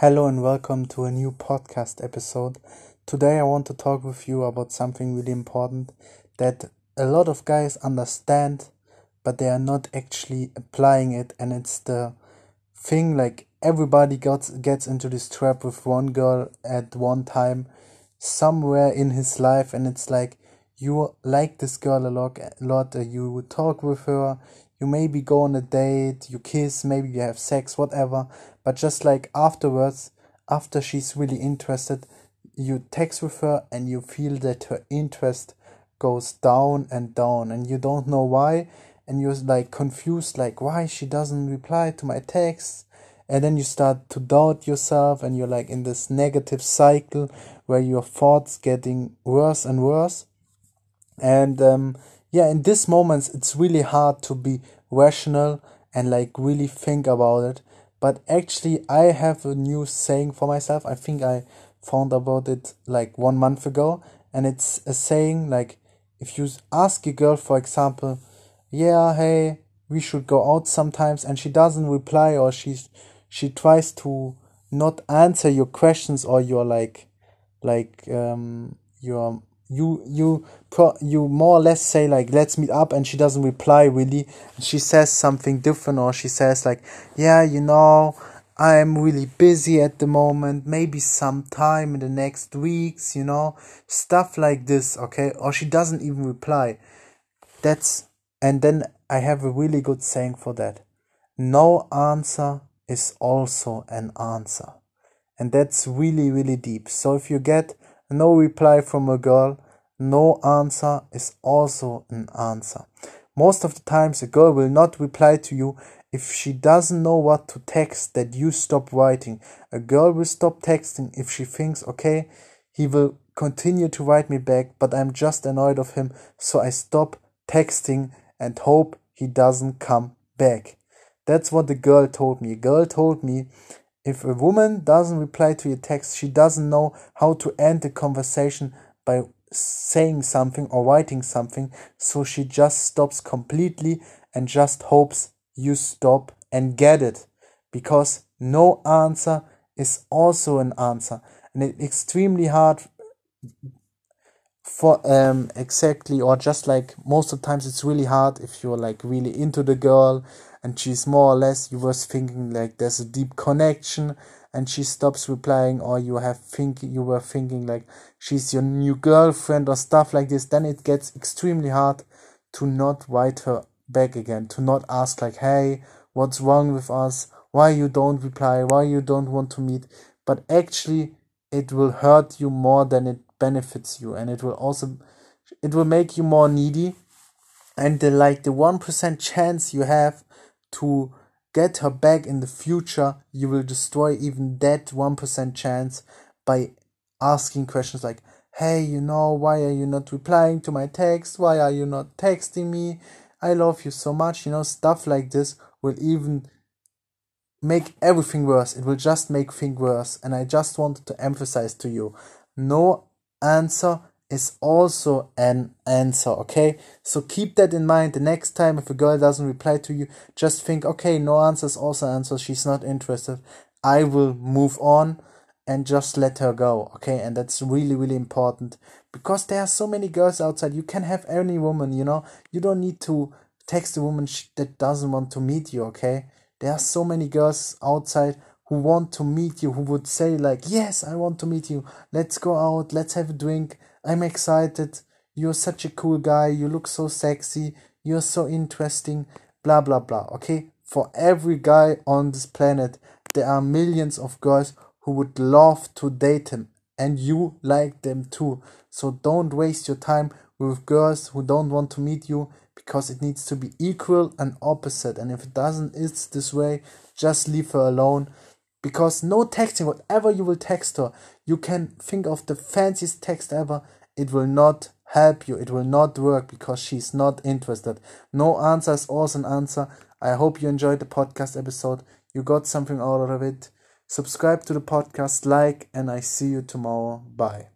Hello and welcome to a new podcast episode. Today I want to talk with you about something really important that a lot of guys understand, but they are not actually applying it, and it's the thing like everybody gets gets into this trap with one girl at one time somewhere in his life, and it's like you like this girl a lot, a lot. You talk with her, you maybe go on a date, you kiss, maybe you have sex, whatever. But just like afterwards, after she's really interested, you text with her and you feel that her interest goes down and down and you don't know why. And you're like confused like why she doesn't reply to my texts. And then you start to doubt yourself and you're like in this negative cycle where your thoughts getting worse and worse. And um, yeah in these moments it's really hard to be rational and like really think about it. But actually i have a new saying for myself. I think i found about it like one month ago. And it's a saying like if you ask a girl for example yeah hey we should go out sometimes and she doesn't reply or she's she tries to not answer your questions or your like like um your you you pro you more or less say like let's meet up and she doesn't reply really. She says something different or she says like yeah you know i'm really busy at the moment. Maybe sometime in the next weeks you know stuff like this okay? Or she doesn't even reply. That's and then i have a really good saying for that. No answer is also an answer. And that's really really deep. So if you get no reply from a girl, no answer is also an answer. Most of the times, a girl will not reply to you if she doesn't know what to text that you stop writing. A girl will stop texting if she thinks, okay, he will continue to write me back, but I'm just annoyed of him, so I stop texting and hope he doesn't come back. That's what the girl told me. A girl told me if a woman doesn't reply to your text, she doesn't know how to end the conversation by saying something or writing something, so she just stops completely and just hopes you stop and get it. Because no answer is also an answer. And it's extremely hard for um exactly or just like most of the times it's really hard if you're like really into the girl and she's more or less you was thinking like there's a deep connection and she stops replying or you have think you were thinking like she's your new girlfriend or stuff like this then it gets extremely hard to not write her back again to not ask like hey what's wrong with us? Why you don't reply? Why you don't want to meet? But actually it will hurt you more than it benefits you and it will also it will make you more needy and the like the 1% chance you have to get her back in the future you will destroy even that 1% chance by asking questions like hey you know why are you not replying to my text? Why are you not texting me? I love you so much you know stuff like this will even make everything worse. It will just make things worse. And i just wanted to emphasize to you no answer is also an answer, okay? So keep that in mind. The next time if a girl doesn't reply to you, just think, okay, no answer is also answer. She's not interested. I will move on and just let her go, okay? And that's really, really important because there are so many girls outside. You can have any woman, you know? You don't need to text a woman that doesn't want to meet you, okay? There are so many girls outside who want to meet you, who would say, like, yes, I want to meet you. Let's go out, let's have a drink. I'm excited. You're such a cool guy. You look so sexy. You're so interesting. Blah, blah, blah. Okay? For every guy on this planet, there are millions of girls who would love to date him. And you like them too. So don't waste your time with girls who don't want to meet you because it needs to be equal and opposite. And if it doesn't, it's this way, just leave her alone because no texting, whatever you will text her, you can think of the fanciest text ever, it will not help you, it will not work because she's not interested. No answer is also an answer. I hope you enjoyed the podcast episode. You got something out of it. Subscribe to the podcast, like, and I see you tomorrow. Bye.